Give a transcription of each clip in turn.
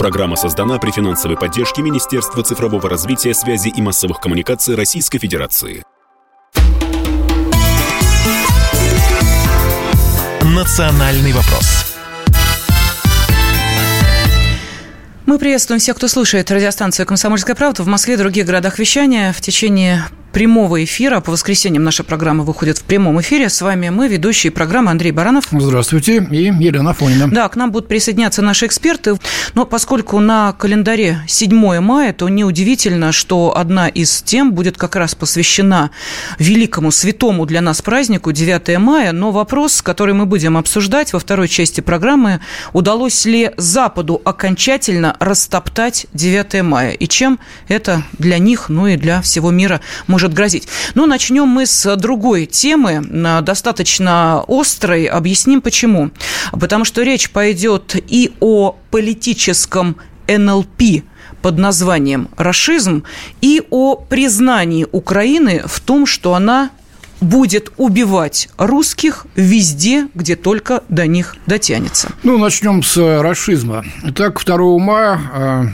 Программа создана при финансовой поддержке Министерства цифрового развития, связи и массовых коммуникаций Российской Федерации. «Национальный вопрос». Мы приветствуем всех, кто слушает радиостанцию «Комсомольская правда» в Москве и других городах вещания. В течение прямого эфира. По воскресеньям наша программа выходит в прямом эфире. С вами мы, ведущие программы Андрей Баранов. Здравствуйте. И Елена Фонина. Да, к нам будут присоединяться наши эксперты. Но поскольку на календаре 7 мая, то неудивительно, что одна из тем будет как раз посвящена великому, святому для нас празднику 9 мая. Но вопрос, который мы будем обсуждать во второй части программы, удалось ли Западу окончательно растоптать 9 мая? И чем это для них, ну и для всего мира может может грозить. Но начнем мы с другой темы, достаточно острой. Объясним почему. Потому что речь пойдет и о политическом НЛП, под названием «Рашизм» и о признании Украины в том, что она будет убивать русских везде, где только до них дотянется. Ну, начнем с расизма. Итак, 2 мая а,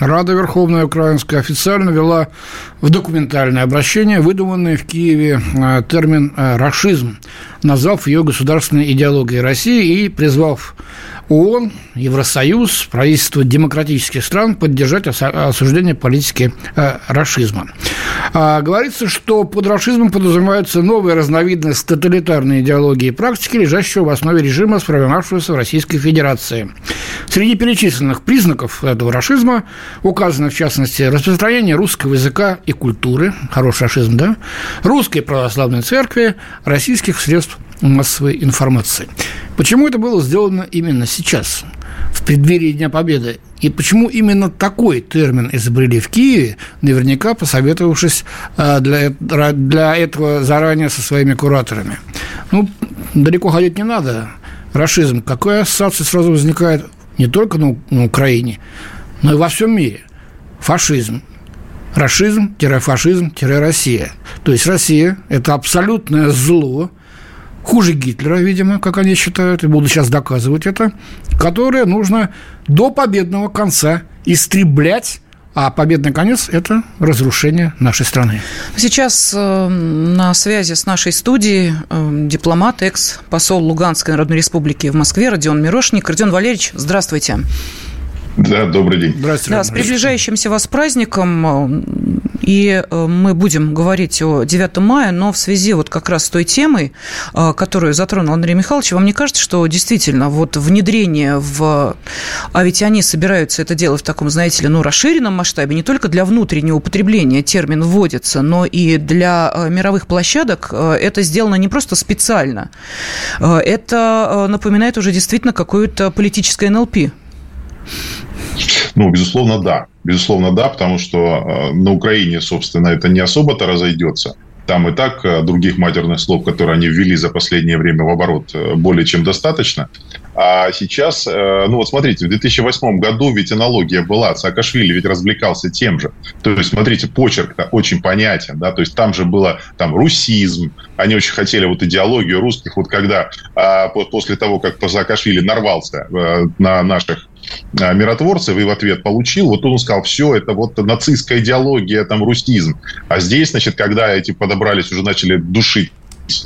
Рада Верховная Украинская официально вела в документальное обращение выдуманный в Киеве э, термин э, «рашизм», назвав ее государственной идеологией России и призвав ООН, Евросоюз, правительство демократических стран поддержать осуждение политики. А, говорится, что под расизмом подразумевается новая разновидность тоталитарной идеологии и практики, лежащего в основе режима, сформировавшегося в Российской Федерации. Среди перечисленных признаков этого расизма указано, в частности, распространение русского языка и культуры, хороший расизм, да, русской православной церкви, российских средств массовой информации. Почему это было сделано именно сейчас, в преддверии Дня Победы? И почему именно такой термин изобрели в Киеве, наверняка посоветовавшись э, для, для этого заранее со своими кураторами? Ну, далеко ходить не надо. Рашизм. Какая ассоциация сразу возникает не только на, на Украине, но и во всем мире? Фашизм. Рашизм-фашизм-Россия. То есть Россия – это абсолютное зло, хуже Гитлера, видимо, как они считают, и буду сейчас доказывать это, которое нужно до победного конца истреблять а победный конец – это разрушение нашей страны. Сейчас э, на связи с нашей студией э, дипломат, экс-посол Луганской Народной Республики в Москве Родион Мирошник. Родион Валерьевич, здравствуйте. Да, добрый день. Здравствуйте. Да, с приближающимся вас праздником. И э, мы будем говорить о 9 мая, но в связи вот как раз с той темой, э, которую затронул Андрей Михайлович, вам не кажется, что действительно вот внедрение в... А ведь они собираются это делать в таком, знаете ли, ну, расширенном масштабе, не только для внутреннего употребления термин вводится, но и для э, мировых площадок это сделано не просто специально. Это напоминает уже действительно какое-то политическое НЛП. Ну, безусловно, да. Безусловно, да, потому что э, на Украине, собственно, это не особо-то разойдется. Там и так э, других матерных слов, которые они ввели за последнее время в оборот, э, более чем достаточно. А сейчас, ну вот смотрите, в 2008 году ведь аналогия была, Саакашвили ведь развлекался тем же. То есть, смотрите, почерк-то очень понятен, да, то есть там же было там русизм, они очень хотели вот идеологию русских, вот когда а, после того, как Саакашвили нарвался на наших миротворцев и в ответ получил, вот он сказал, все, это вот нацистская идеология, там, рустизм. А здесь, значит, когда эти подобрались, уже начали душить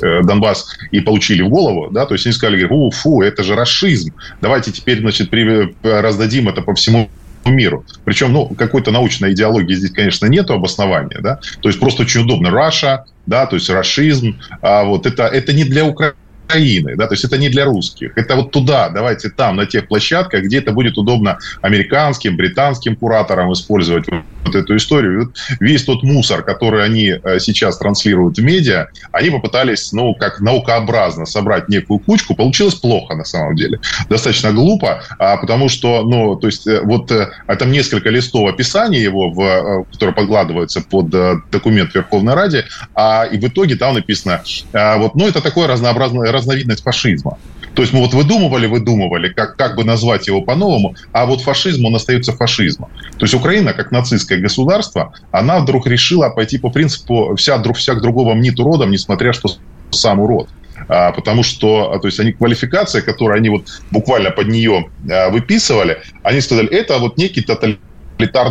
э, Донбасс и получили в голову, да, то есть они сказали, у, фу, это же расизм, давайте теперь, значит, при, раздадим это по всему миру. Причем, ну, какой-то научной идеологии здесь, конечно, нету обоснования, да, то есть просто очень удобно. Раша, да, то есть расизм, а вот это, это не для Украины Украины, да, то есть это не для русских. Это вот туда, давайте там, на тех площадках, где это будет удобно американским, британским кураторам использовать вот эту историю. Вот весь тот мусор, который они э, сейчас транслируют в медиа, они попытались, ну, как наукообразно собрать некую кучку. Получилось плохо, на самом деле. Достаточно глупо, а, потому что, ну, то есть э, вот э, там несколько листов описания его, в, которые подкладываются под документ Верховной Ради, а и в итоге там написано, а, вот, ну, это такое разнообразное разновидность фашизма. То есть мы вот выдумывали, выдумывали, как, как бы назвать его по-новому, а вот фашизм, он остается фашизмом. То есть Украина, как нацистское государство, она вдруг решила пойти по принципу «вся, всяк другого мнит уродом, несмотря что сам урод». А, потому что, а, то есть они квалификация, которую они вот буквально под нее а, выписывали, они сказали, это вот некий тоталитарный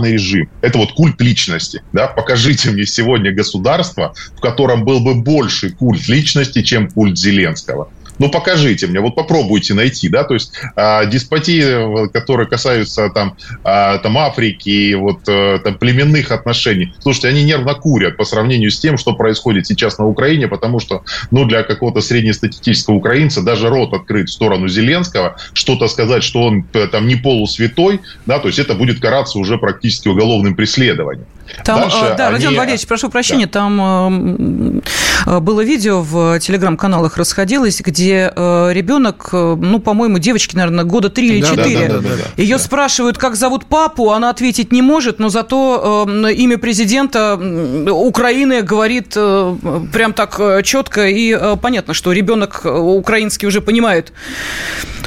режим. Это вот культ личности. Да? Покажите мне сегодня государство, в котором был бы больше культ личности, чем культ Зеленского. Ну, покажите мне, вот попробуйте найти, да, то есть э, деспотии, которые касаются там, э, там Африки, вот э, там племенных отношений, слушайте, они нервно курят по сравнению с тем, что происходит сейчас на Украине, потому что, ну, для какого-то среднестатистического украинца даже рот открыть в сторону Зеленского, что-то сказать, что он там не полусвятой, да, то есть это будет караться уже практически уголовным преследованием. Там, Дальше да, они... Родион Валерьевич, прошу прощения, да. там э, было видео в телеграм-каналах расходилось, где э, ребенок, э, ну, по-моему, девочки, наверное, года три или четыре, да, да, да, да, да, ее спрашивают, как зовут папу, она ответить не может, но зато э, имя президента Украины говорит прям так четко и понятно, что ребенок украинский уже понимает,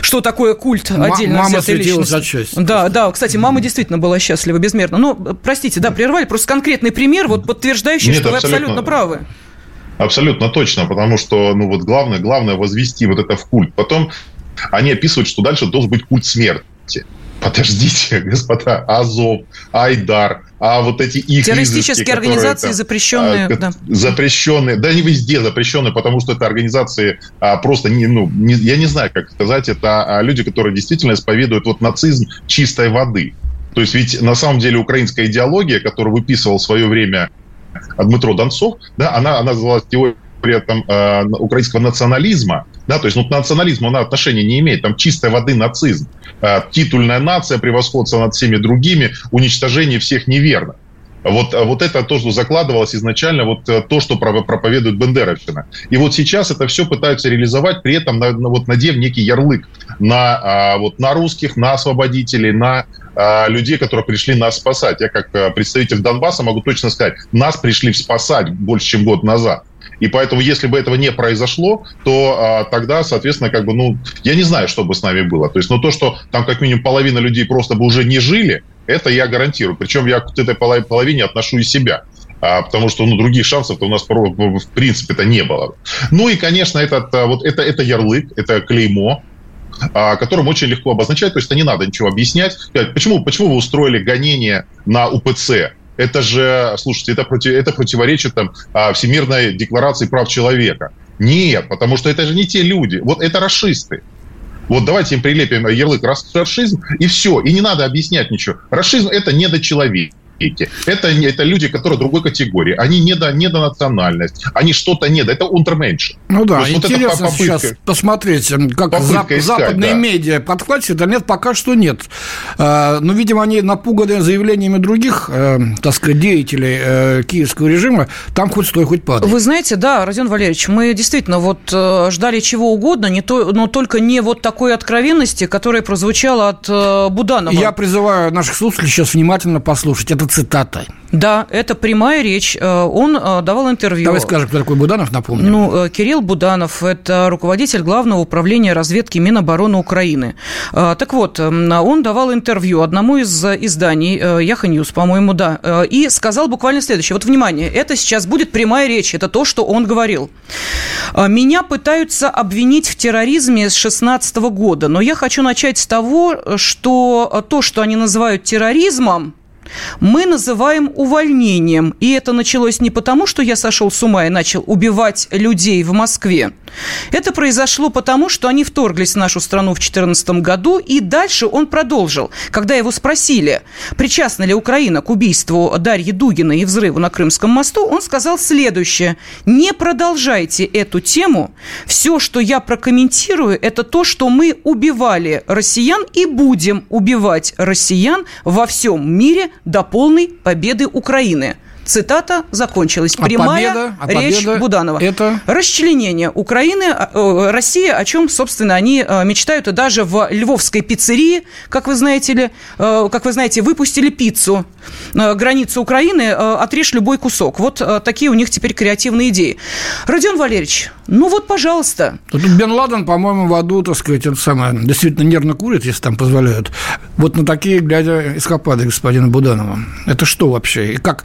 что такое культ отдельно Мама следила за честь. Да, да, кстати, мама действительно была счастлива безмерно. Ну, простите, да, прервали, просто конкретный пример, вот подтверждающий, Нет, что вы абсолютно правы. Абсолютно точно, потому что, ну вот главное, главное возвести вот это в культ. Потом они описывают, что дальше должен быть культ смерти. Подождите, господа, Азов, Айдар, а вот эти их Террористические организации это, запрещенные. А, да. Запрещенные, да не везде запрещенные, потому что это организации а, просто, не, ну, не, я не знаю, как сказать, это а, люди, которые действительно исповедуют вот нацизм чистой воды. То есть ведь на самом деле украинская идеология, которую выписывал в свое время Дмитро Донцов, да, она, она называлась теория там, э, украинского национализма, да, то есть ну, к национализму она отношения не имеет, там чистой воды нацизм, э, титульная нация, превосходство над всеми другими, уничтожение всех неверно. Вот, вот это то, что закладывалось изначально, вот э, то, что проповедует Бендеровщина. И вот сейчас это все пытаются реализовать, при этом на, на, вот надев некий ярлык на, а, вот, на русских, на освободителей, на а, людей, которые пришли нас спасать. Я как а, представитель Донбасса могу точно сказать, нас пришли спасать больше, чем год назад. И поэтому, если бы этого не произошло, то а, тогда, соответственно, как бы, ну, я не знаю, что бы с нами было. То есть, ну, то, что там как минимум половина людей просто бы уже не жили, это я гарантирую. Причем я к этой половине отношу и себя. А, потому что ну, других шансов-то у нас в принципе-то не было. Ну и, конечно, этот, а, вот это, это ярлык, это клеймо, а, которым очень легко обозначать, то есть это не надо ничего объяснять. Почему, почему вы устроили гонение на УПЦ? Это же, слушайте, это, против, это противоречит там, а, Всемирной декларации прав человека. Нет, потому что это же не те люди. Вот это расисты. Вот давайте им прилепим ярлык расшизм, и все. И не надо объяснять ничего. Расшизм – это недочеловек эти. Это, это люди, которые другой категории. Они не до, не до национальность. Они что-то не до. Это унтерменьше. Ну да, интересно вот сейчас посмотреть, как зап- искать, западные да. медиа подхватят. Да нет, пока что нет. А, но, видимо, они напуганы заявлениями других, э, так сказать, деятелей э, киевского режима. Там хоть стой, хоть падай. Вы знаете, да, Родион Валерьевич, мы действительно вот э, ждали чего угодно, не то, но только не вот такой откровенности, которая прозвучала от Буданова. Я призываю наших слушателей сейчас внимательно послушать. Это цитата. Да, это прямая речь. Э, он э, давал интервью. Давай скажем, кто такой Буданов, напомню. Ну, э, Кирилл Буданов – это руководитель Главного управления разведки Минобороны Украины. Так вот, он давал интервью одному из изданий, Яха Ньюс, по-моему, да, и сказал буквально следующее. Вот, внимание, это сейчас будет прямая речь, это то, что он говорил. «Меня пытаются обвинить в терроризме с 16 года, но я хочу начать с того, что то, что они называют терроризмом, мы называем увольнением. И это началось не потому, что я сошел с ума и начал убивать людей в Москве. Это произошло потому, что они вторглись в нашу страну в 2014 году, и дальше он продолжил. Когда его спросили, причастна ли Украина к убийству Дарьи Дугина и взрыву на Крымском мосту, он сказал следующее. Не продолжайте эту тему. Все, что я прокомментирую, это то, что мы убивали россиян и будем убивать россиян во всем мире до полной победы Украины. Цитата закончилась. А Прямая победа, а речь победа Буданова. Это... Расчленение Украины, э, России, о чем, собственно, они э, мечтают. И даже в львовской пиццерии, как вы знаете, ли, э, как вы знаете выпустили пиццу. Границу Украины, отрежь любой кусок. Вот такие у них теперь креативные идеи. Родион Валерьевич, ну вот, пожалуйста. Тут Бен Ладен, по-моему, в аду, так сказать, это самое, действительно нервно курит, если там позволяют. Вот на такие, глядя, эскапады господина Буданова. Это что вообще? И как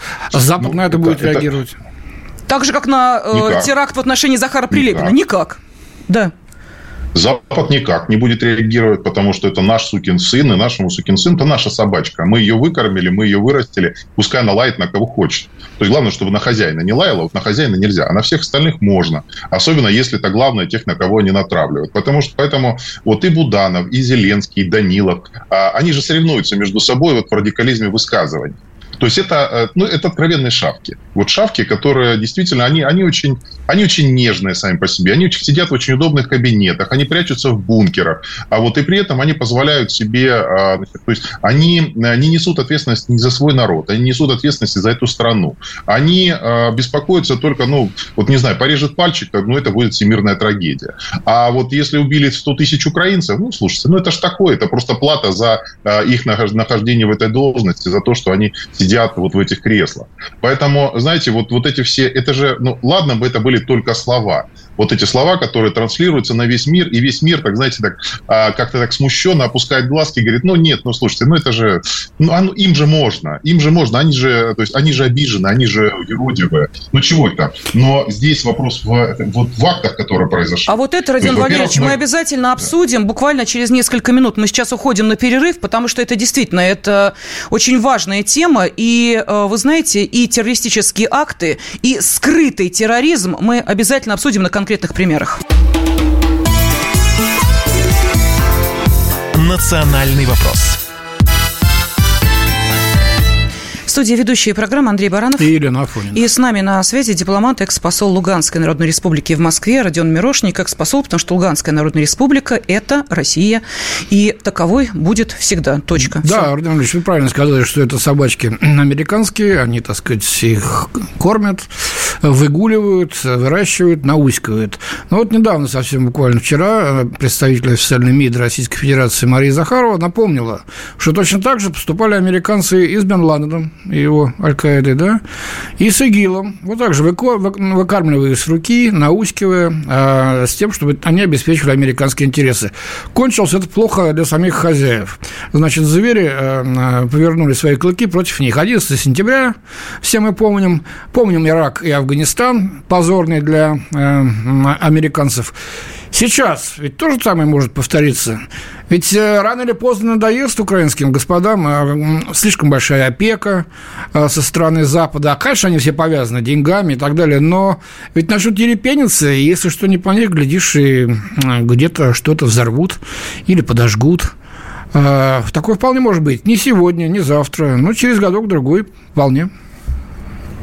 Запад ну, на это, это будет реагировать? Так же, как на э, теракт в отношении Захара Прилепина. Никак. Никак. Да. Запад никак не будет реагировать, потому что это наш сукин сын, и нашему сукин сын это наша собачка. Мы ее выкормили, мы ее вырастили, пускай она лает на кого хочет. То есть главное, чтобы на хозяина не лаяла, вот на хозяина нельзя, а на всех остальных можно. Особенно если это главное тех, на кого они натравливают. Потому что поэтому вот и Буданов, и Зеленский, и Данилов, а, они же соревнуются между собой вот в радикализме высказываний. То есть это, э, ну, это откровенные шавки. Вот шавки, которые действительно, они, они, очень, они очень нежные сами по себе. Они сидят в очень удобных кабинетах, они прячутся в бункерах. А вот и при этом они позволяют себе, а, то есть они, они несут ответственность не за свой народ, они несут ответственность за эту страну. Они а, беспокоятся только, ну, вот не знаю, порежет пальчик, ну, это будет всемирная трагедия. А вот если убили 100 тысяч украинцев, ну, слушайте, ну, это ж такое, это просто плата за а, их нахождение в этой должности, за то, что они сидят вот в этих креслах. Поэтому, знаете, вот, вот эти все, это же, ну, ладно бы это были только слова вот эти слова, которые транслируются на весь мир, и весь мир, так знаете, так а, как-то так смущенно опускает глазки и говорит, ну нет, ну слушайте, ну это же, ну оно, им же можно, им же можно, они же, то есть они же обижены, они же юродивые, ну чего это? Но здесь вопрос в, вот в актах, которые произошли. А вот это, Родион есть, Валерьевич, мы... мы обязательно обсудим буквально через несколько минут. Мы сейчас уходим на перерыв, потому что это действительно, это очень важная тема, и э, вы знаете, и террористические акты, и скрытый терроризм мы обязательно обсудим на конкретных примерах. Национальный вопрос. В студии ведущие программы Андрей Баранов. И Елена Афонина. И с нами на связи дипломат, экс-посол Луганской Народной Республики в Москве Родион Мирошник, экс-посол, потому что Луганская Народная Республика – это Россия, и таковой будет всегда. Точка. Да, Все. Родион Ильич, вы правильно сказали, что это собачки американские, они, так сказать, их кормят, выгуливают, выращивают, науськивают. Но вот недавно, совсем буквально вчера, представитель официальной МИД Российской Федерации Мария Захарова напомнила, что точно так же поступали американцы и с Бен Ладеном, его Аль-Каиды, да, и с ИГИЛом. Вот так же выкармливая с руки, наускивая, а, с тем, чтобы они обеспечивали американские интересы. Кончилось это плохо для самих хозяев. Значит, звери а, повернули свои клыки против них. 11 сентября, все мы помним, помним Ирак и Афганистан, позорный для а, американцев. Сейчас ведь то же самое может повториться. Ведь э, рано или поздно надоест украинским господам э, слишком большая опека э, со стороны Запада. А, конечно, они все повязаны деньгами и так далее, но ведь начнут терепениться, и если что не понять, глядишь, и где-то что-то взорвут или подожгут. Такое вполне может быть. Не сегодня, не завтра, но через годок-другой вполне.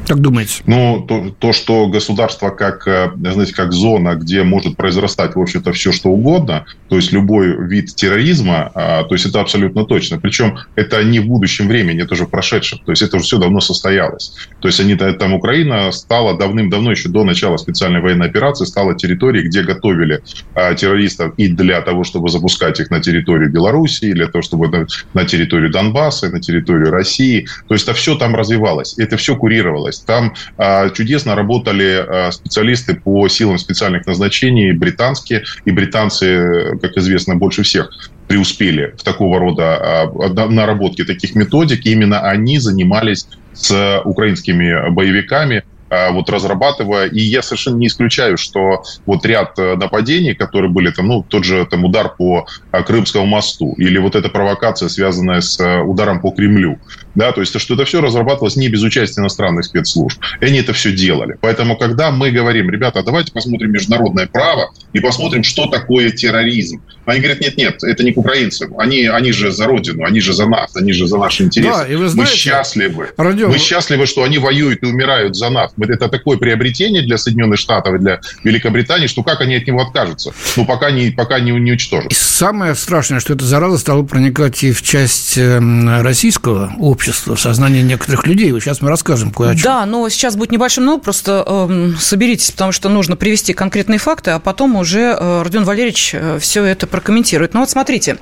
Как думаете? Ну, то, то, что государство как, э, знаете, как зона, где может произрастать, в общем-то, все, что угодно, то есть любой вид терроризма, а, то есть это абсолютно точно. Причем это не в будущем времени, это уже прошедшем. То есть это уже все давно состоялось. То есть они, там Украина стала давным-давно, еще до начала специальной военной операции, стала территорией, где готовили а, террористов и для того, чтобы запускать их на территорию Белоруссии, для того, чтобы на территорию Донбасса, на территорию России. То есть это все там развивалось, это все курировалось есть там а, чудесно работали а, специалисты по силам специальных назначений, британские, и британцы, как известно, больше всех преуспели в такого рода а, наработке таких методик. И именно они занимались с украинскими боевиками, вот разрабатывая. И я совершенно не исключаю, что вот ряд э, нападений, которые были там, ну, тот же там удар по Крымскому мосту, или вот эта провокация, связанная с э, ударом по Кремлю, да, то есть что это все разрабатывалось не без участия иностранных спецслужб. И они это все делали. Поэтому, когда мы говорим, ребята, давайте посмотрим международное право и посмотрим, что такое терроризм. Они говорят, нет, нет, это не к украинцам. Они, они же за родину, они же за нас, они же за наши интересы. Да, и вы знаете, мы счастливы. Родион... Мы счастливы, что они воюют и умирают за нас. Это такое приобретение для Соединенных Штатов и для Великобритании, что как они от него откажутся? Ну, пока не, пока не, не уничтожат. самое страшное, что эта зараза стала проникать и в часть эм, российского общества в сознании некоторых людей. Сейчас мы расскажем кое о чем. Да, но сейчас будет небольшим, ну, просто э, соберитесь, потому что нужно привести конкретные факты, а потом уже э, Родион Валерьевич э, все это прокомментирует. Ну вот смотрите,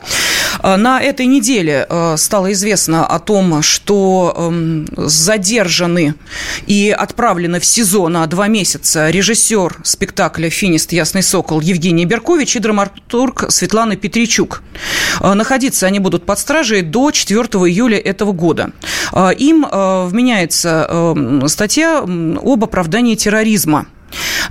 э, на этой неделе э, стало известно о том, что э, задержаны и отправлены в СИЗО на два месяца режиссер спектакля «Финист. Ясный сокол» Евгений Беркович и драматург Светлана Петричук. Э, находиться они будут под стражей до 4 июля этого года. Им вменяется а, статья об оправдании терроризма.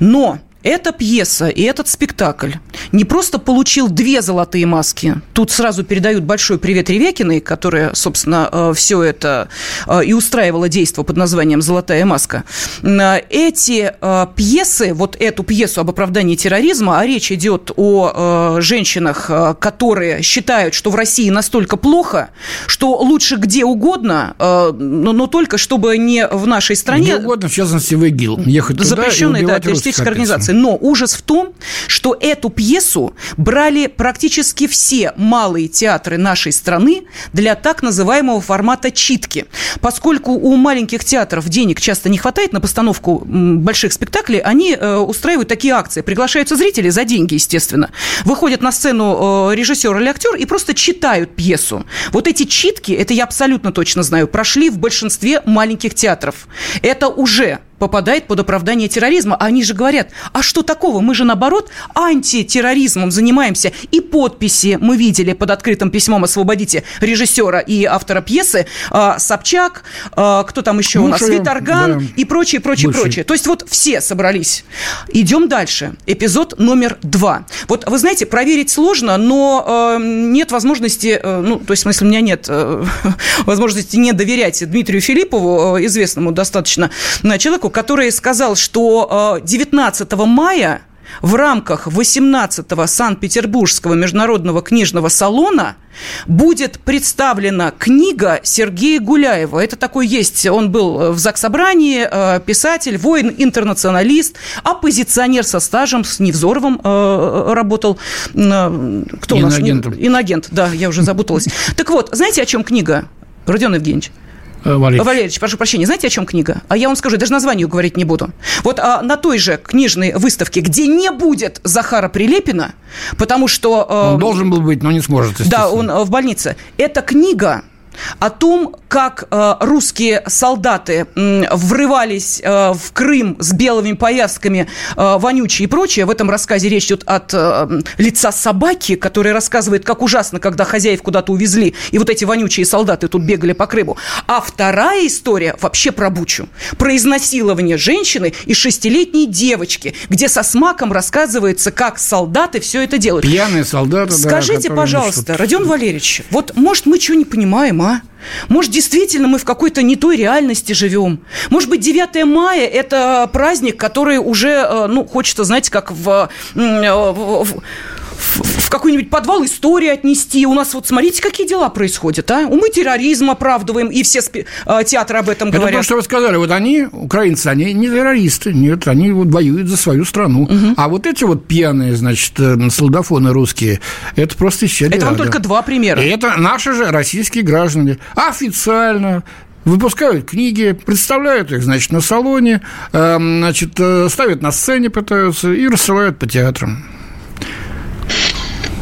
Но эта пьеса и этот спектакль не просто получил две золотые маски. Тут сразу передают большой привет Ревекиной, которая, собственно, э, все это э, и устраивала действо под названием «Золотая маска». Э, эти пьесы, вот эту пьесу об оправдании терроризма, а речь идет о женщинах, которые считают, что в России настолько плохо, что лучше где угодно, но, только чтобы не в нашей стране. Где угодно, в частности, в ИГИЛ. Ехать туда Запрещенные, да, террористические организации. Но ужас в том, что эту пьесу брали практически все малые театры нашей страны для так называемого формата читки. Поскольку у маленьких театров денег часто не хватает на постановку больших спектаклей, они э, устраивают такие акции. Приглашаются зрители за деньги, естественно. Выходят на сцену э, режиссер или актер и просто читают пьесу. Вот эти читки, это я абсолютно точно знаю, прошли в большинстве маленьких театров. Это уже попадает под оправдание терроризма. А они же говорят, а что такого? Мы же, наоборот, антитерроризмом занимаемся. И подписи мы видели под открытым письмом «Освободите» режиссера и автора пьесы а, Собчак, а, кто там еще ну, у нас, Виторган да. и прочее, прочее, Бывший. прочее. То есть вот все собрались. Идем дальше. Эпизод номер два. Вот вы знаете, проверить сложно, но э, нет возможности, э, ну, то есть, в смысле, у меня нет э, возможности не доверять Дмитрию Филиппову, э, известному достаточно э, человеку, который сказал, что 19 э, мая в рамках 18-го Санкт-Петербургского международного книжного салона будет представлена книга Сергея Гуляева. Это такой есть, он был э, в Заксобрании, э, писатель, воин, интернационалист, оппозиционер со стажем, с Невзоровым работал. Кто у нас? Инагент, да, я уже запуталась. Так вот, знаете, о чем книга, Родион Евгеньевич? Э, Валерьевич. Валерьевич, прошу прощения, знаете, о чем книга? А я вам скажу, даже название говорить не буду. Вот а, на той же книжной выставке, где не будет Захара Прилепина, потому что... А, он должен был быть, но не сможет, Да, он в больнице. Эта книга о том, как э, русские солдаты врывались э, в Крым с белыми повязками, э, вонючие и прочее. В этом рассказе речь идет от лица собаки, которая рассказывает, как ужасно, когда хозяев куда-то увезли, и вот эти вонючие солдаты тут бегали по Крыму. А вторая история вообще про Бучу. Про изнасилование женщины и шестилетней девочки, где со смаком рассказывается, как солдаты все это делают. Пьяные солдаты, Скажите, да, пожалуйста, Родион Валерьевич, вот, может, мы что не понимаем, а? Может, действительно мы в какой-то не той реальности живем? Может быть, 9 мая – это праздник, который уже, э, ну, хочется, знаете, как в, э, в, в в какой-нибудь подвал истории отнести. У нас вот смотрите, какие дела происходят, а? Мы терроризм оправдываем, и все спи- э, театры об этом говорят. Это то, что вы сказали. Вот они, украинцы, они не террористы, нет, они вот воюют за свою страну. Угу. А вот эти вот пьяные, значит, э, солдафоны русские, это просто исчадие Это вам только два примера. И это наши же российские граждане. Официально выпускают книги, представляют их, значит, на салоне, э, значит, ставят на сцене, пытаются и рассылают по театрам.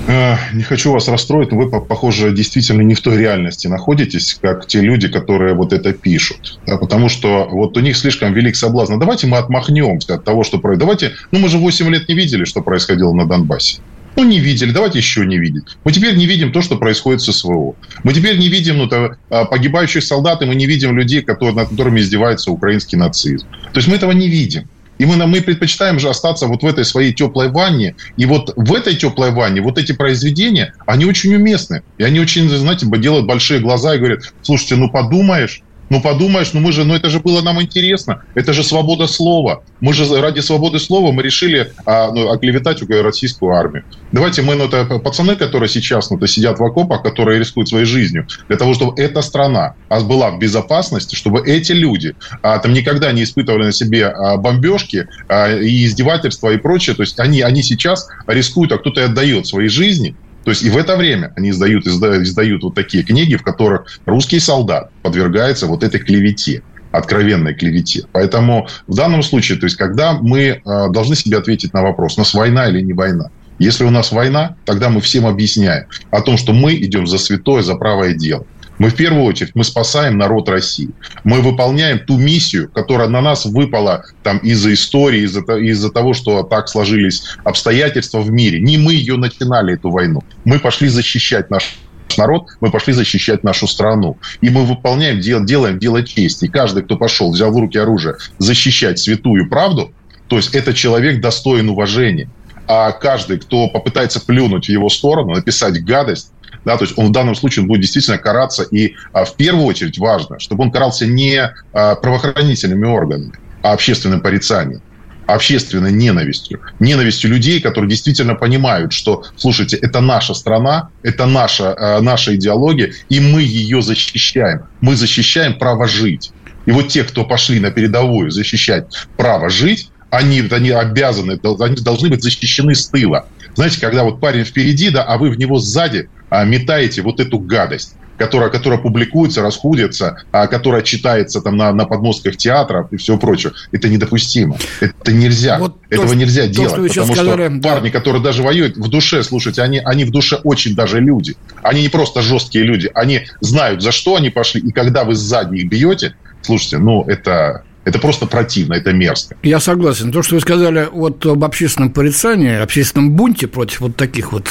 Э, не хочу вас расстроить, но вы, похоже, действительно не в той реальности находитесь, как те люди, которые вот это пишут. Да, потому что вот у них слишком велик соблазн. Давайте мы отмахнемся от того, что происходит. Давайте, ну мы же 8 лет не видели, что происходило на Донбассе. Ну, не видели, давайте еще не видеть. Мы теперь не видим то, что происходит с СВО. Мы теперь не видим ну, то, а, погибающих солдат, и мы не видим людей, которые, над которыми издевается украинский нацизм. То есть мы этого не видим. И мы, мы предпочитаем же остаться вот в этой своей теплой ванне. И вот в этой теплой ванне вот эти произведения, они очень уместны. И они очень, знаете, делают большие глаза и говорят, слушайте, ну подумаешь, ну, подумаешь, ну мы же, ну это же было нам интересно. Это же свобода слова. Мы же ради свободы слова мы решили а, ну, оклеветать российскую армию. Давайте мы, ну, это пацаны, которые сейчас ну, то сидят в окопах, которые рискуют своей жизнью, для того, чтобы эта страна была в безопасности, чтобы эти люди а, там никогда не испытывали на себе а, бомбежки а, и издевательства и прочее. То есть они, они сейчас рискуют, а кто-то отдает свои жизни то есть и в это время они издают, издают, издают вот такие книги, в которых русский солдат подвергается вот этой клевете откровенной клевете. Поэтому в данном случае, то есть когда мы э, должны себе ответить на вопрос, нас война или не война. Если у нас война, тогда мы всем объясняем о том, что мы идем за святое, за правое дело. Мы в первую очередь мы спасаем народ России. Мы выполняем ту миссию, которая на нас выпала там из-за истории, из-за, из-за того, что так сложились обстоятельства в мире. Не мы ее начинали, эту войну. Мы пошли защищать наш народ, мы пошли защищать нашу страну. И мы выполняем, дел, делаем дело чести. И каждый, кто пошел, взял в руки оружие, защищать святую правду, То есть это человек достоин уважения. А каждый, кто попытается плюнуть в его сторону, написать гадость, да, то есть он в данном случае будет действительно караться. И а, в первую очередь важно, чтобы он карался не а, правоохранительными органами, а общественным порицанием общественной ненавистью. Ненавистью людей, которые действительно понимают, что, слушайте, это наша страна, это наша, э, наша идеология, и мы ее защищаем. Мы защищаем право жить. И вот те, кто пошли на передовую защищать право жить, они, они обязаны, они должны быть защищены с тыла. Знаете, когда вот парень впереди, да, а вы в него сзади метаете вот эту гадость которая, которая публикуется, расходится, а, которая читается там на, на подмостках театров и все прочее. Это недопустимо. Это нельзя. Вот Этого то, нельзя то, делать. Что потому сказали, что да. парни, которые даже воюют в душе, слушайте, они, они в душе очень даже люди. Они не просто жесткие люди. Они знают, за что они пошли. И когда вы сзади их бьете, слушайте, ну, это, это просто противно, это мерзко. Я согласен. То, что вы сказали вот об общественном порицании, общественном бунте против вот таких вот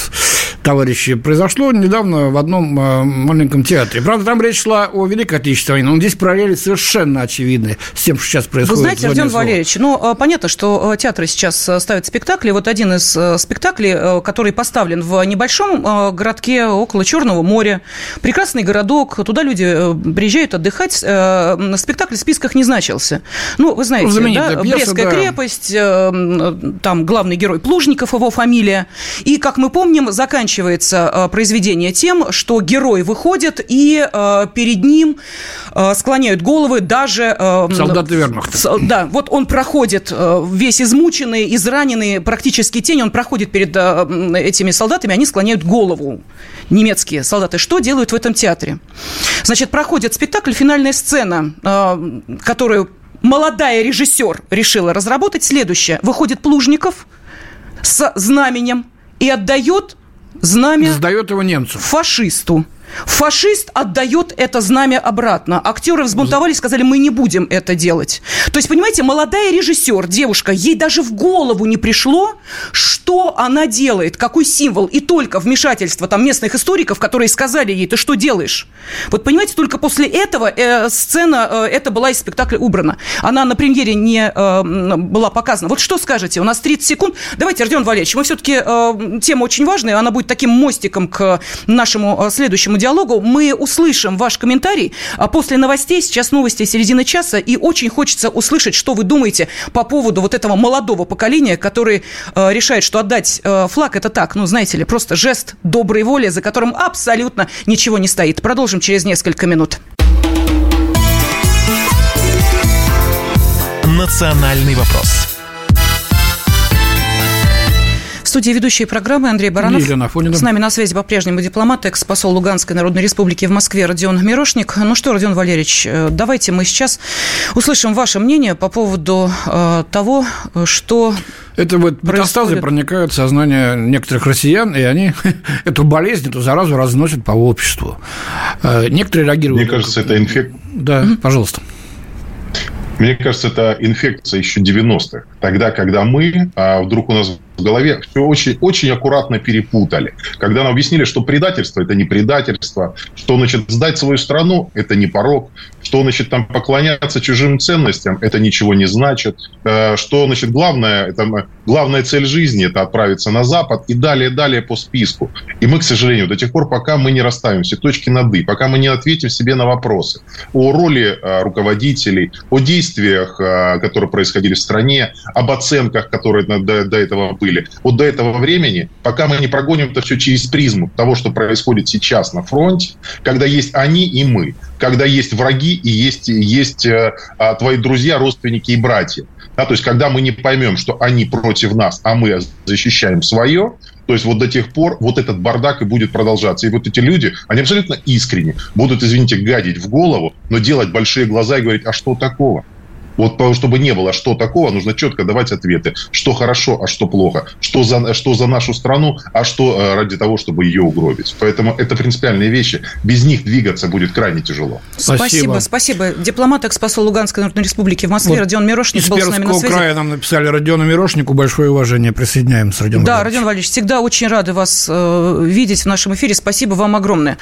товарищей, произошло недавно в одном э, маленьком театре. Правда, там речь шла о Великой Отечественной войне, но здесь параллели совершенно очевидны с тем, что сейчас происходит. Вы знаете, Родион Валерьевич, ну, э, понятно, что э, театры сейчас ставят спектакли. Вот один из спектаклей, который поставлен в небольшом городке около Черного моря. Прекрасный городок, туда люди приезжают отдыхать. Спектакль в списках не значился. Ну, вы знаете, ну, да, пьеса, Брестская да. крепость, э, там главный герой Плужников, его фамилия. И, как мы помним, заканчивается э, произведение тем, что герой выходит, и э, перед ним склоняют головы даже... Солдаты вермахта. Да, вот он проходит весь измученный, израненный, практически тень, он проходит перед этими солдатами, они склоняют голову. Немецкие солдаты. Что делают в этом театре? Значит, проходит спектакль, финальная сцена, которую молодая режиссер решила разработать следующее. Выходит Плужников с знаменем и отдает знамя... Сдает его немцу. Фашисту. Фашист отдает это знамя обратно. Актеры взбунтовались, сказали, мы не будем это делать. То есть, понимаете, молодая режиссер, девушка, ей даже в голову не пришло, что она делает, какой символ. И только вмешательство там местных историков, которые сказали ей, ты что делаешь? Вот понимаете, только после этого э, сцена, э, это была из спектакля убрана. Она на премьере не э, была показана. Вот что скажете? У нас 30 секунд. Давайте, Родион Валерьевич, мы все-таки, э, тема очень важная, она будет таким мостиком к нашему э, следующему диалогу. Мы услышим ваш комментарий а после новостей. Сейчас новости середины часа. И очень хочется услышать, что вы думаете по поводу вот этого молодого поколения, который э, решает, что отдать э, флаг это так, ну, знаете ли, просто жест доброй воли, за которым абсолютно ничего не стоит. Продолжим через несколько минут. Национальный вопрос студии ведущие программы Андрей Баранов. Елена Афонина. С нами на связи по-прежнему дипломат, экс-посол Луганской Народной Республики в Москве Родион Мирошник. Ну что, Родион Валерьевич, э, давайте мы сейчас услышим ваше мнение по поводу э, того, что это вот метастазы проникают в сознание некоторых россиян, и они эту болезнь, эту заразу разносят по обществу. Э, некоторые реагируют... Мне кажется, это инфекция. Да, пожалуйста. Мне кажется, это инфекция еще 90-х. Тогда, когда мы, а вдруг у нас в голове все очень, очень аккуратно перепутали. Когда нам объяснили, что предательство – это не предательство, что, значит, сдать свою страну – это не порог, что, значит, там поклоняться чужим ценностям – это ничего не значит, э, что, значит, главное, это, главная цель жизни – это отправиться на Запад и далее, далее по списку. И мы, к сожалению, до тех пор, пока мы не расставим все точки над «и», пока мы не ответим себе на вопросы о роли э, руководителей, о действиях, э, которые происходили в стране, об оценках, которые до, до этого были. Вот до этого времени, пока мы не прогоним это все через призму того, что происходит сейчас на фронте, когда есть они и мы, когда есть враги и есть, есть э, а, твои друзья, родственники и братья. Да, то есть, когда мы не поймем, что они против нас, а мы защищаем свое, то есть вот до тех пор вот этот бардак и будет продолжаться. И вот эти люди, они абсолютно искренне будут, извините, гадить в голову, но делать большие глаза и говорить, а что такого? Вот чтобы не было что такого, нужно четко давать ответы, что хорошо, а что плохо, что за, что за нашу страну, а что э, ради того, чтобы ее угробить. Поэтому это принципиальные вещи. Без них двигаться будет крайне тяжело. Спасибо. Спасибо. Дипломат, экс-посол Луганской Народной Республики в Москве, вот Родион Мирошник был с нами на связи. края нам написали Родиону Мирошнику. Большое уважение. Присоединяемся, Родион Да, Родион Валерьевич, всегда очень рады вас э, видеть в нашем эфире. Спасибо вам огромное.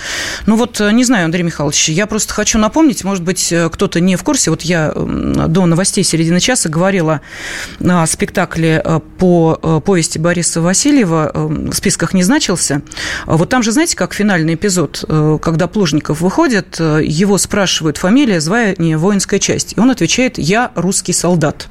Ну вот, э, не знаю, Андрей Михайлович, я просто хочу напомнить, может быть, э, кто-то не в курсе, вот я до до новостей середины часа говорила о спектакле по повести Бориса Васильева, в списках не значился. Вот там же, знаете, как финальный эпизод, когда Плужников выходит, его спрашивают фамилия, звание, воинская часть. И он отвечает «Я русский солдат».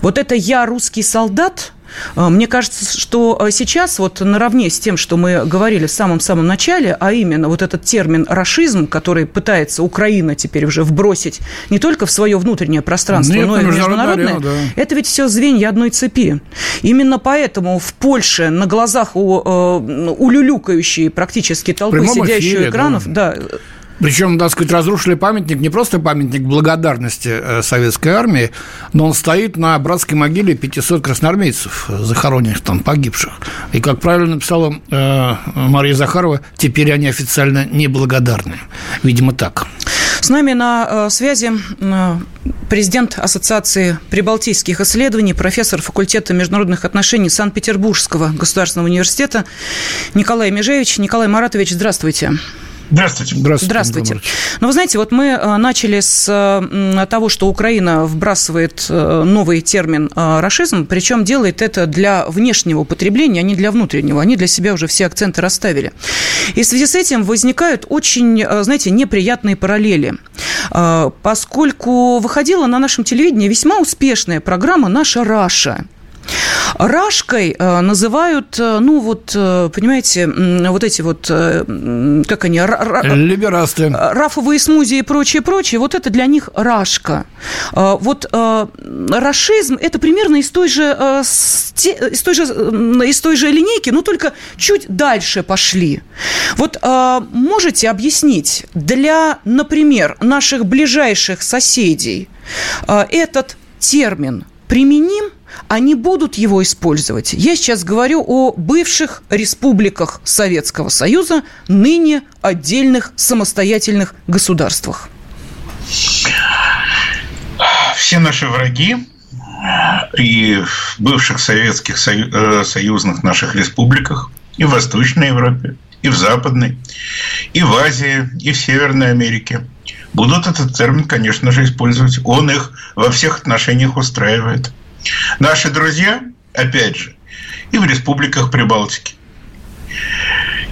Вот это «Я русский солдат» мне кажется, что а, сейчас вот наравне с тем, что мы говорили в самом-самом начале, а именно вот этот термин «рашизм», который пытается Украина теперь уже вбросить не только в свое внутреннее пространство, Нет, но и в международное, арена, да. это ведь все звенья одной цепи. Именно поэтому в Польше на глазах у, э, у люлюкающей практически толпы сидящих экранов, да, да причем, так сказать, разрушили памятник, не просто памятник благодарности э, советской армии, но он стоит на братской могиле 500 красноармейцев, захороненных там, погибших. И, как правильно написала э, Мария Захарова, теперь они официально неблагодарны. Видимо, так. С нами на э, связи президент Ассоциации прибалтийских исследований, профессор факультета международных отношений Санкт-Петербургского государственного университета Николай Межевич. Николай Маратович, здравствуйте. Здравствуйте. Здравствуйте. Здравствуйте. Ну, вы знаете, вот мы э, начали с э, того, что Украина вбрасывает э, новый термин «рашизм», причем делает это для внешнего употребления, а не для внутреннего. Они для себя уже все акценты расставили. И в связи с этим возникают очень, знаете, неприятные параллели. Поскольку выходила на нашем телевидении весьма успешная программа «Наша Раша», Рашкой э, называют, э, ну вот, э, понимаете, вот эти вот, как они? Либерасты. Рафовые смузи и прочее, прочее. Вот это для них рашка. Вот рашизм – это примерно из той же, из той же, из той же линейки, но только чуть дальше пошли. Вот можете объяснить для, например, наших ближайших соседей этот термин применим – они будут его использовать. Я сейчас говорю о бывших республиках Советского Союза, ныне отдельных самостоятельных государствах. Все наши враги и в бывших советских э, союзных наших республиках, и в Восточной Европе, и в Западной, и в Азии, и в Северной Америке будут этот термин, конечно же, использовать. Он их во всех отношениях устраивает. Наши друзья, опять же, и в республиках Прибалтики,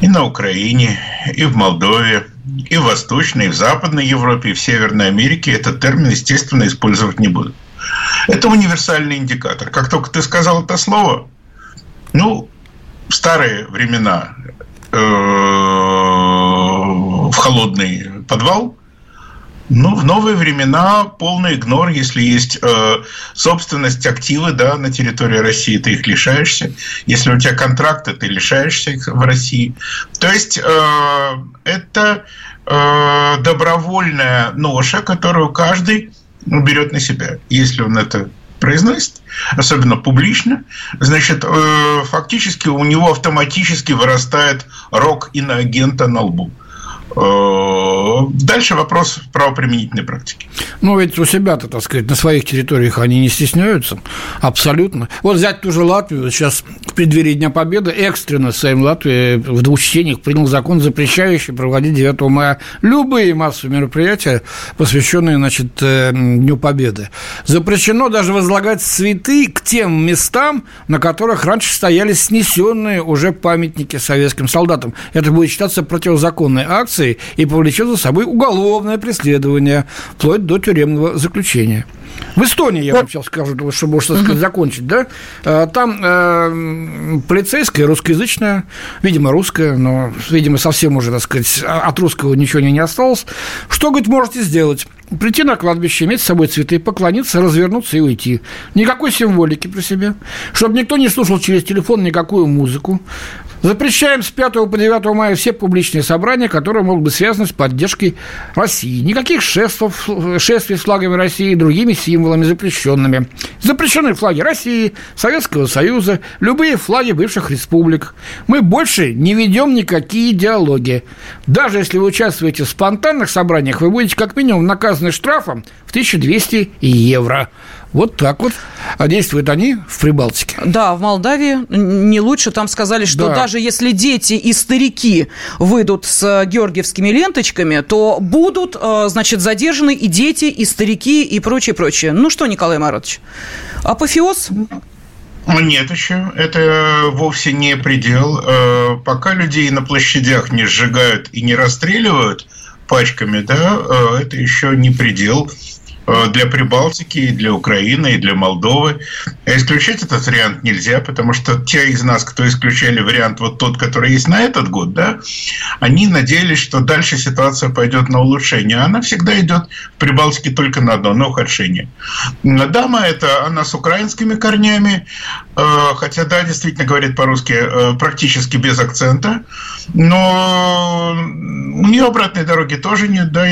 и на Украине, и в Молдове, и в Восточной, и в Западной Европе, и в Северной Америке этот термин, естественно, использовать не будут. Это универсальный индикатор. Как только ты сказал это слово, ну, в старые времена э, в холодный подвал ну, в новые времена полный игнор, если есть э, собственность, активы да, на территории России, ты их лишаешься. Если у тебя контракты, ты лишаешься их в России. То есть э, это э, добровольная ноша, которую каждый берет на себя, если он это произносит, особенно публично, значит, э, фактически у него автоматически вырастает рок иноагента на лбу. Дальше вопрос правоприменительной практики. Ну, ведь у себя-то, так сказать, на своих территориях они не стесняются. Абсолютно. Вот взять ту же Латвию. Сейчас в преддверии Дня Победы экстренно Сейм Латвии в двух чтениях принял закон, запрещающий проводить 9 мая любые массовые мероприятия, посвященные, значит, э, Дню Победы. Запрещено даже возлагать цветы к тем местам, на которых раньше стояли снесенные уже памятники советским солдатам. Это будет считаться противозаконной акцией, коррупцией и повлечет за собой уголовное преследование, вплоть до тюремного заключения. В Эстонии, я вам сейчас скажу, чтобы что сказать, закончить, да, э, там э, полицейская, русскоязычная, видимо, русская, но, видимо, совсем уже, так сказать, от русского ничего не осталось. Что, говорит, можете сделать? Прийти на кладбище, иметь с собой цветы, поклониться, развернуться и уйти. Никакой символики при себе. Чтобы никто не слушал через телефон никакую музыку. Запрещаем с 5 по 9 мая все публичные собрания, которые могут быть связаны с поддержкой России. Никаких шествов, шествий с флагами России и другими символами запрещенными. Запрещены флаги России, Советского Союза, любые флаги бывших республик. Мы больше не ведем никакие диалоги. Даже если вы участвуете в спонтанных собраниях, вы будете как минимум наказаны штрафом в 1200 евро. Вот так вот. А действуют они в Прибалтике. Да, в Молдавии не лучше. Там сказали, что да. даже если дети и старики выйдут с георгиевскими ленточками, то будут, э, значит, задержаны и дети, и старики, и прочее, прочее. Ну что, Николай Маратович, апофеоз? Нет еще. Это вовсе не предел. Э, пока людей на площадях не сжигают и не расстреливают пачками, да, э, это еще не предел. Э, для Прибалтики, и для Украины, и для Молдовы. А исключать этот вариант нельзя, потому что те из нас, кто исключали вариант вот тот, который есть на этот год, да, они надеялись, что дальше ситуация пойдет на улучшение. Она всегда идет в Прибалтике только на одно, на ухудшение. Дама это она с украинскими корнями, э, хотя, да, действительно говорит по-русски э, практически без акцента, но у нее обратной дороги тоже нет, да,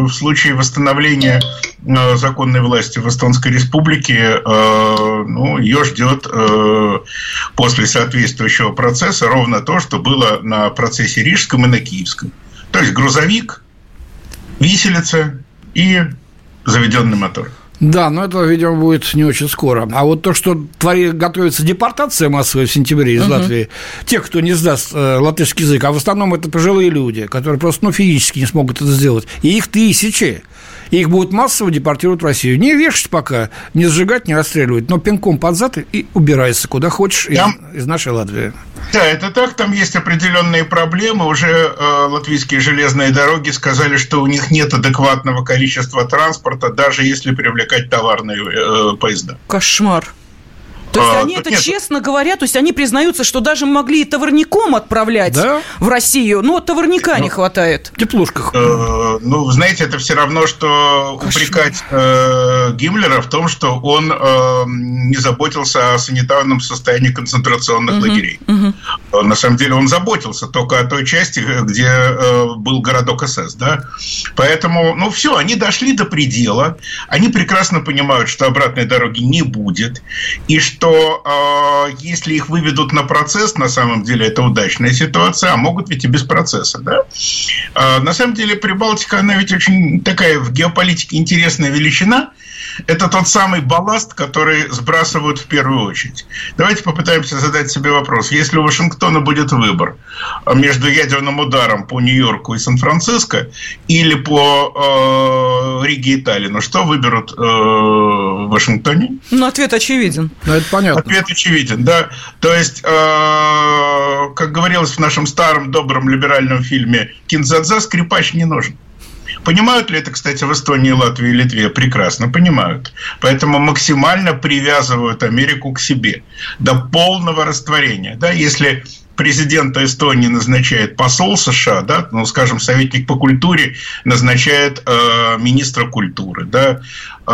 в случае восстановления Э, законной власти в Эстонской Республике, э, ну, ее ждет э, после соответствующего процесса ровно то, что было на процессе Рижском и на Киевском. То есть грузовик, виселица и заведенный мотор. Да, но это, видимо, будет не очень скоро. А вот то, что твори, готовится депортация массовая в сентябре из uh-huh. Латвии, тех, кто не сдаст э, латышский язык, а в основном это пожилые люди, которые просто ну, физически не смогут это сделать, и их тысячи и их будут массово депортировать в Россию. Не вешать пока, не сжигать, не расстреливать, но пинком под зад и убирайся куда хочешь из, из нашей Латвии. Да, это так, там есть определенные проблемы. Уже э, латвийские железные дороги сказали, что у них нет адекватного количества транспорта, даже если привлекать товарные э, поезда. Кошмар. То есть а, они это нет. честно говорят, то есть они признаются, что даже могли и товарником отправлять да? в Россию, но товарника ну, не хватает. В теплушках. Э, ну, знаете, это все равно, что Кошмар. упрекать э, Гиммлера в том, что он э, не заботился о санитарном состоянии концентрационных угу, лагерей. Угу. На самом деле он заботился только о той части, где э, был городок СС, да. Поэтому, ну, все, они дошли до предела, они прекрасно понимают, что обратной дороги не будет, и что э, если их выведут на процесс, на самом деле это удачная ситуация, а могут ведь и без процесса. Да? Э, на самом деле Прибалтика, она ведь очень такая в геополитике интересная величина – это тот самый балласт, который сбрасывают в первую очередь. Давайте попытаемся задать себе вопрос. Если у Вашингтона будет выбор между ядерным ударом по Нью-Йорку и Сан-Франциско или по э, Риге и Таллину, что выберут э, в Вашингтоне? Ну, ответ очевиден. Ну, это понятно. Ответ очевиден, да. То есть, э, как говорилось в нашем старом добром либеральном фильме «Кинзадза», скрипач не нужен. Понимают ли это, кстати, в Эстонии, Латвии и Литве? Прекрасно понимают. Поэтому максимально привязывают Америку к себе до полного растворения. Да, если президента Эстонии назначает посол США, да, ну, скажем, советник по культуре назначает э, министра культуры, да, э,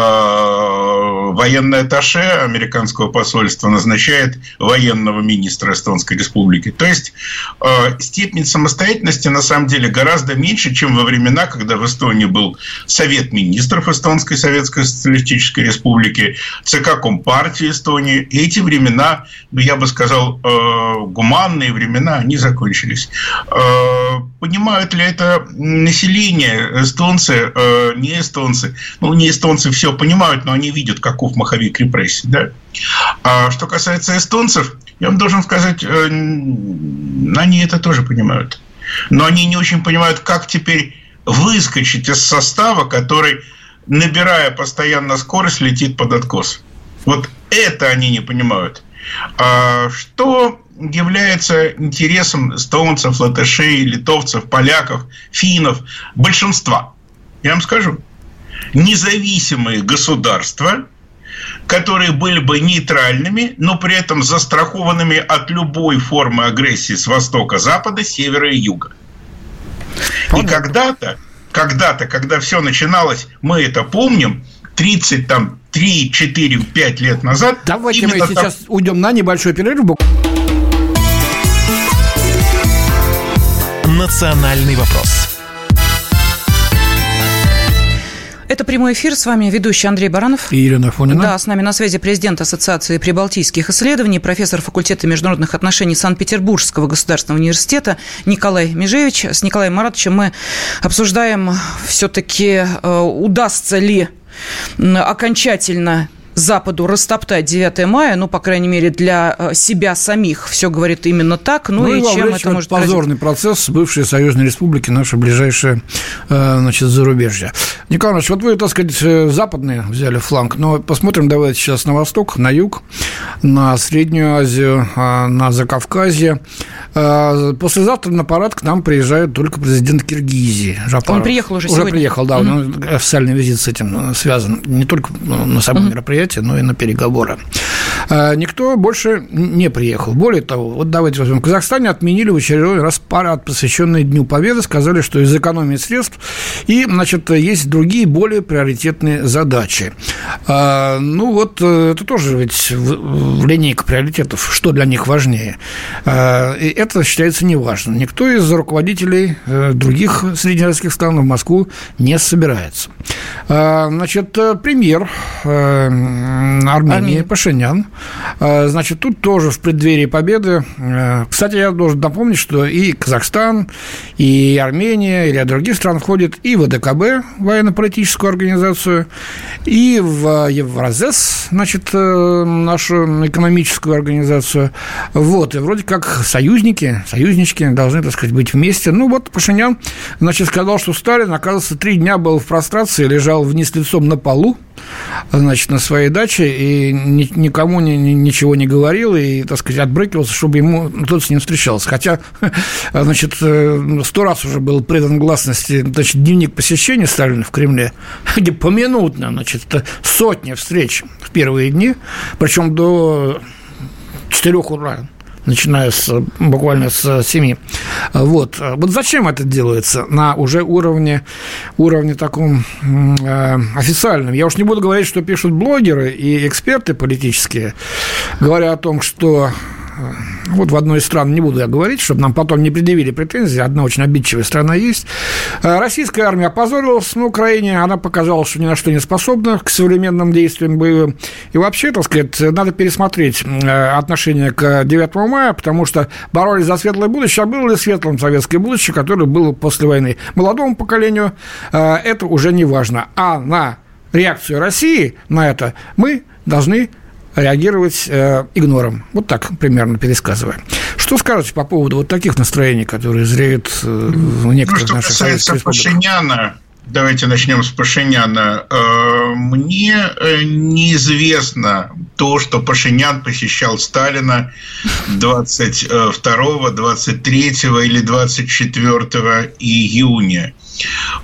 военное атташе американского посольства назначает военного министра Эстонской республики. То есть э, степень самостоятельности на самом деле гораздо меньше, чем во времена, когда в Эстонии был Совет министров Эстонской Советской Социалистической Республики, ЦК Компартии Эстонии. И эти времена, я бы сказал, э, гуманные времена, они закончились. Э, понимают ли это население, эстонцы, э, не эстонцы? Ну, не эстонцы все понимают, но они видят, каков маховик репрессий. Да? А что касается эстонцев, я вам должен сказать, э, они это тоже понимают. Но они не очень понимают, как теперь выскочить из состава, который, набирая постоянно скорость, летит под откос. Вот это они не понимают. А что является интересом эстонцев, латышей, литовцев, поляков, финнов, большинства? Я вам скажу. Независимые государства, которые были бы нейтральными, но при этом застрахованными от любой формы агрессии с востока, запада, севера и юга. И когда-то, когда-то, когда все начиналось, мы это помним, 30, там, 3, 4, 5 лет назад... Давайте мы сейчас там... уйдем на небольшой перерыв. Национальный вопрос. Это прямой эфир. С вами ведущий Андрей Баранов. И Елена Фонина. Да, с нами на связи президент Ассоциации прибалтийских исследований, профессор факультета международных отношений Санкт-Петербургского государственного университета Николай Межевич. С Николаем Маратовичем мы обсуждаем все-таки, э, удастся ли окончательно Западу растоптать 9 мая, ну, по крайней мере, для э, себя самих. Все говорит именно так. Ну, ну и, и чем это может позорный грозить? процесс бывшей союзной республики, наша ближайшее э, значит, зарубежье. Николай Иванович, вот вы, так сказать, э, западные взяли фланг, но посмотрим давайте сейчас на восток, на юг, на Среднюю Азию, на Закавказье. Послезавтра на парад к нам приезжает только президент Киргизии. Жапаров. Он приехал уже, уже сегодня? приехал, да. Mm-hmm. Официальный визит с этим связан. Не только на само mm-hmm. мероприятие, но и на переговоры. Никто больше не приехал. Более того, вот давайте возьмем. В Казахстане отменили в очередной раз парад, посвященный Дню Победы. Сказали, что из экономии средств и, значит, есть другие более приоритетные задачи. Ну вот, э, это тоже ведь линейка приоритетов, что для них важнее. И это считается неважным. Никто из руководителей э, других среднеазиатских стран в Москву не собирается. Значит, э, премьер Армении Армения. Пашинян, значит, тут тоже в преддверии победы. Кстати, я должен напомнить, что и Казахстан, и Армения, и ряд других стран входят и в АДКБ, военно-политическую организацию, и в Евразес, значит, нашу экономическую организацию. Вот, и вроде как союзники, союзнички должны, так сказать, быть вместе. Ну, вот Пашинян, значит, сказал, что Сталин, оказывается, три дня был в прострации, лежал вниз лицом на полу, значит, на своей даче и ни, никому ни, ни, ничего не говорил и, так сказать, отбрыкивался, чтобы ему кто-то с ним встречался. Хотя, значит, э, сто раз уже был предан гласности, значит, дневник посещения Сталина в Кремле, где поминутно, значит, сотни встреч в первые дни, причем до четырех утра начиная с, буквально с 7. Вот. вот зачем это делается на уже уровне, уровне таком э, официальном? Я уж не буду говорить, что пишут блогеры и эксперты политические, говоря о том, что вот в одной из стран, не буду я говорить, чтобы нам потом не предъявили претензии, одна очень обидчивая страна есть. Э, российская армия опозорилась на Украине, она показала, что ни на что не способна к современным действиям боевым. И вообще, так сказать, надо пересмотреть э, отношение к 9 мая, потому что боролись за светлое будущее, а было ли светлым советское будущее, которое было после войны. Молодому поколению э, это уже не важно. А на реакцию России на это мы должны реагировать э, игнором. Вот так примерно пересказывая. Что скажете по поводу вот таких настроений, которые зреют э, в некоторых ну, наших касается Пашиняна, давайте начнем с Пашиняна. Э, мне э, неизвестно то, что Пашинян посещал Сталина 22, 23 или 24 июня.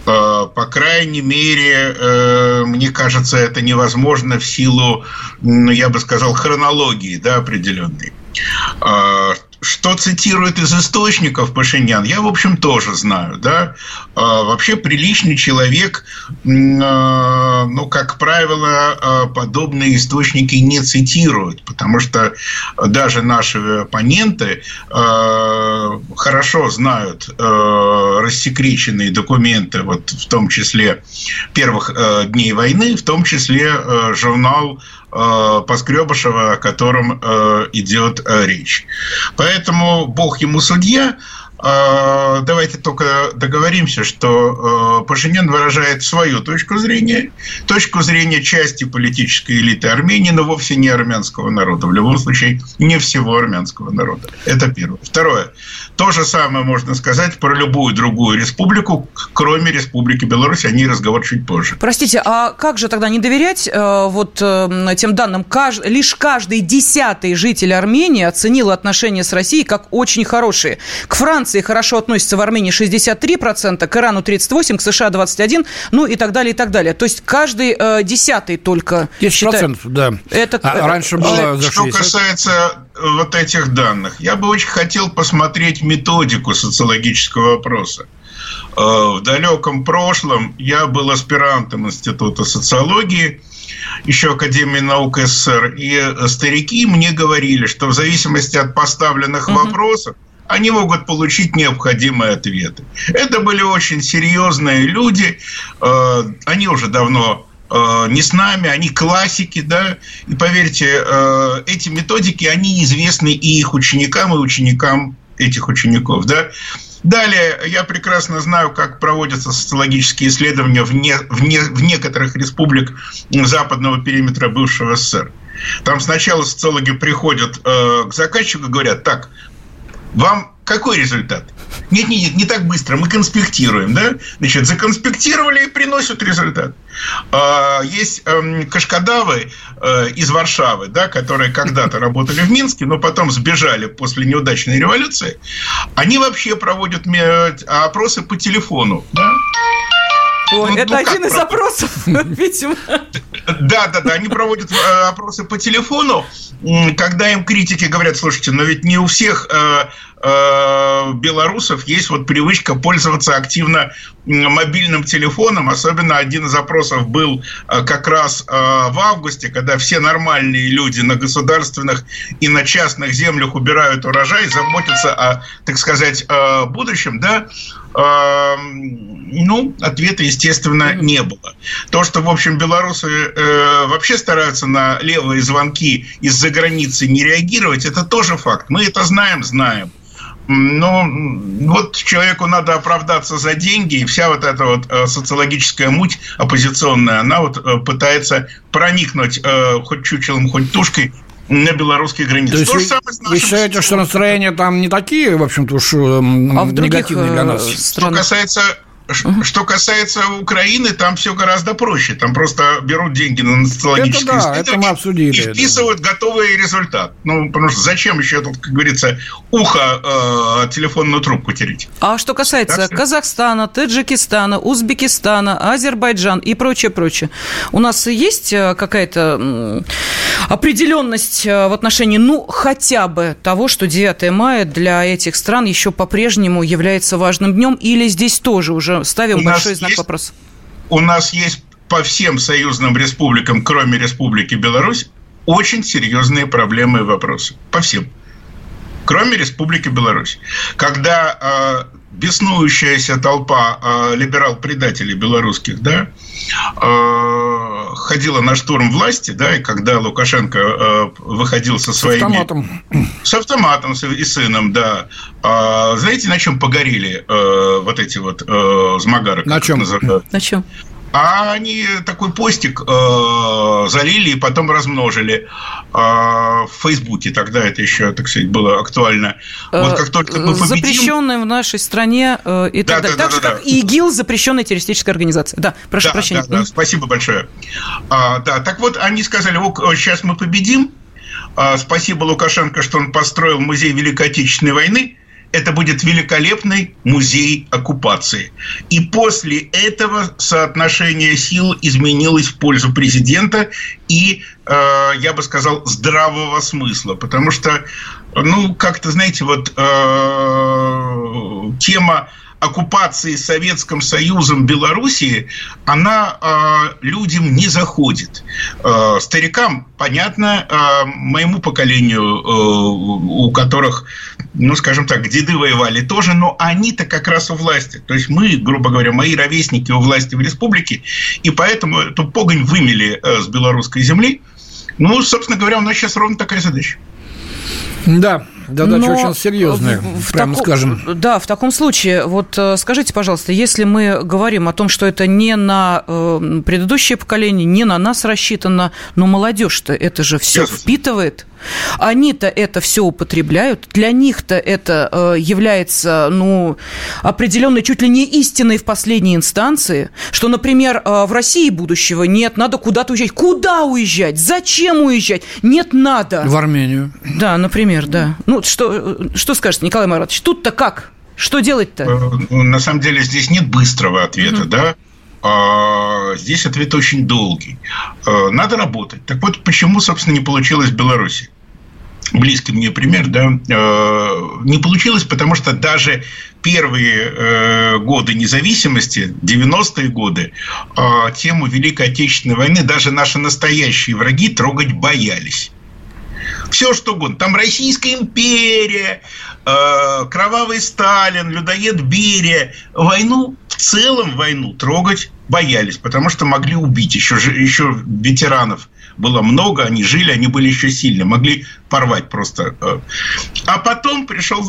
Э, по крайней мере, мне кажется, это невозможно в силу, ну, я бы сказал, хронологии да, определенной. Что цитирует из источников Пашинян, я, в общем, тоже знаю. Да? А, вообще приличный человек, ну, как правило, а, подобные источники не цитируют, потому что даже наши оппоненты хорошо знают рассекреченные документы, вот в том числе первых дней войны, в том числе журнал Поскребышева, о котором э, идет э, речь. Поэтому Бог ему судья, давайте только договоримся, что э, Пашинян выражает свою точку зрения, точку зрения части политической элиты Армении, но вовсе не армянского народа. В любом случае, не всего армянского народа. Это первое. Второе. То же самое можно сказать про любую другую республику, кроме Республики Беларусь. О ней разговор чуть позже. Простите, а как же тогда не доверять э, вот э, тем данным? Лишь каждый десятый житель Армении оценил отношения с Россией как очень хорошие. К Франции Франции хорошо относятся в Армении 63%, к Ирану 38%, к США 21%, ну и так далее, и так далее. То есть каждый э, десятый только 10%, считает... да. Это, а, раньше было за 60. Что касается э, вот этих данных, я бы очень хотел посмотреть методику социологического вопроса. Э, в далеком прошлом я был аспирантом Института социологии, еще Академии наук СССР, и старики мне говорили, что в зависимости от поставленных угу. вопросов они могут получить необходимые ответы. Это были очень серьезные люди, э, они уже давно э, не с нами, они классики, да, и поверьте, э, эти методики, они известны и их ученикам, и ученикам этих учеников, да. Далее, я прекрасно знаю, как проводятся социологические исследования в, не, в, не, в некоторых республик западного периметра бывшего СССР. Там сначала социологи приходят э, к заказчику и говорят, так, вам какой результат? Нет, нет, нет, не так быстро. Мы конспектируем, да? Значит, законспектировали и приносят результат. А, есть эм, кашкадавы э, из Варшавы, да, которые когда-то работали в Минске, но потом сбежали после неудачной революции. Они вообще проводят опросы по телефону, да? Ой, ну, это ну, один из запросов, видимо. Да, да, да. Они проводят э, опросы по телефону, когда им критики говорят, слушайте, но ведь не у всех э, э, белорусов есть вот привычка пользоваться активно мобильным телефоном. Особенно один из запросов был как раз в августе, когда все нормальные люди на государственных и на частных землях убирают урожай, заботятся о, так сказать, будущем, да, ну, ответа, естественно, не было. То, что, в общем, белорусы э, вообще стараются на левые звонки из-за границы не реагировать, это тоже факт. Мы это знаем, знаем. Но вот человеку надо оправдаться за деньги, и вся вот эта вот э, социологическая муть оппозиционная, она вот э, пытается проникнуть э, хоть чучелом, хоть тушкой на белорусские границы. То есть То вы, вы считаете, что настроения там не такие, в общем-то, уж а негативные для нас? Что касается что касается Украины, там все гораздо проще. Там просто берут деньги на социологические это да, это мы обсудили, и вписывают да. готовый результат. Ну, потому что зачем еще тут, как говорится, ухо э, телефонную трубку тереть? А что касается так, Казахстана, Таджикистана, Узбекистана, Азербайджан и прочее, прочее, у нас есть э, какая-то определенность э, в отношении, ну, хотя бы того, что 9 мая для этих стран еще по-прежнему является важным днем, или здесь тоже уже ставим у большой знак есть, вопроса. У нас есть по всем союзным республикам, кроме Республики Беларусь, очень серьезные проблемы и вопросы. По всем. Кроме Республики Беларусь. Когда э, беснующаяся толпа э, либерал-предателей белорусских, да, э, ходила на штурм власти, да, и когда Лукашенко э, выходил со своими... С автоматом. С автоматом и сыном, да. А, знаете, на чем погорели э, вот эти вот э, змагары? На чем? На чем? А они такой постик э, залили и потом размножили э, в Фейсбуке. Тогда это еще, так сказать, было актуально. Вот э, как только мы победим... Запрещенная в нашей стране э, и да, так далее. Да, так да, же, да, как да. и ИГИЛ, запрещенная террористическая организация. Да, прошу да, прощения. Да, да, спасибо большое. А, да, так вот, они сказали, вот сейчас мы победим. А, спасибо Лукашенко, что он построил музей Великой Отечественной войны это будет великолепный музей оккупации. И после этого соотношение сил изменилось в пользу президента и, э, я бы сказал, здравого смысла. Потому что, ну, как-то, знаете, вот э, тема оккупации Советским Союзом Белоруссии, она э, людям не заходит. Э, старикам, понятно, э, моему поколению, э, у которых, ну, скажем так, деды воевали тоже, но они-то как раз у власти. То есть мы, грубо говоря, мои ровесники у власти в республике, и поэтому эту погонь вымели э, с белорусской земли. Ну, собственно говоря, у нас сейчас ровно такая задача. Да, Задача Но очень серьезная, в прямо таку... скажем. Да, в таком случае, вот э, скажите, пожалуйста, если мы говорим о том, что это не на э, предыдущее поколение, не на нас рассчитано, но молодежь-то это же все Yes. впитывает. Они-то это все употребляют, для них-то это э, является, ну, определенной чуть ли не истиной в последней инстанции, что, например, э, в России будущего нет, надо куда-то уезжать. Куда уезжать? Зачем уезжать? Нет, надо. В Армению. Да, например, да. Ну, что, что скажете, Николай Маратович, тут-то как? Что делать-то? Э, ну, на самом деле здесь нет быстрого ответа, угу. да? А, здесь ответ очень долгий. Э, надо работать. Так вот, почему, собственно, не получилось в Беларуси? близкий мне пример, да, э, не получилось, потому что даже первые годы независимости, 90-е годы, тему Великой Отечественной войны даже наши настоящие враги трогать боялись все что угодно. Там Российская империя, э, кровавый Сталин, людоед Берия. Войну, в целом войну трогать боялись, потому что могли убить. Еще, еще ветеранов было много, они жили, они были еще сильны, могли порвать просто. Э. А потом пришел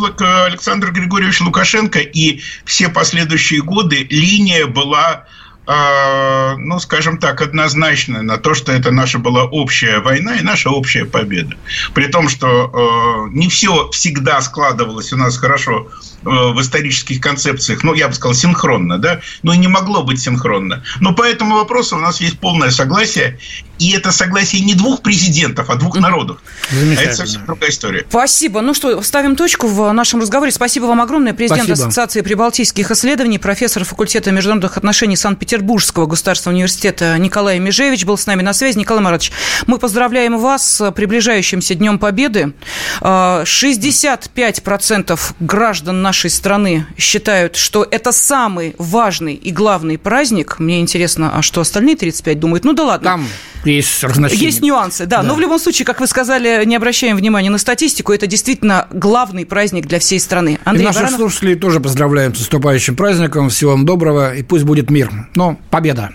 Александр Григорьевич Лукашенко, и все последующие годы линия была ну, скажем так, однозначно на то, что это наша была общая война и наша общая победа. При том, что э, не все всегда складывалось у нас хорошо в исторических концепциях, ну, я бы сказал, синхронно, да, но и не могло быть синхронно. Но по этому вопросу у нас есть полное согласие, и это согласие не двух президентов, а двух народов. А это совсем другая история. Спасибо. Ну что, ставим точку в нашем разговоре. Спасибо вам огромное. Президент Спасибо. Ассоциации прибалтийских исследований, профессор факультета международных отношений Санкт-Петербургского государственного университета Николай Межевич был с нами на связи. Николай Маратович, мы поздравляем вас с приближающимся Днем Победы. 65% а, граждан нашей страны считают, что это самый важный и главный праздник. Мне интересно, а что остальные 35 думают? Ну да ладно. Там есть разночтения. Есть нюансы, да. да. Но в любом случае, как вы сказали, не обращаем внимания на статистику. Это действительно главный праздник для всей страны. Андрей и наших Баранов... слушателей тоже поздравляем с наступающим праздником. Всего вам доброго и пусть будет мир. Но победа.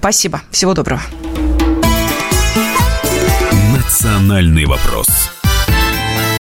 Спасибо. Всего доброго. Национальный вопрос.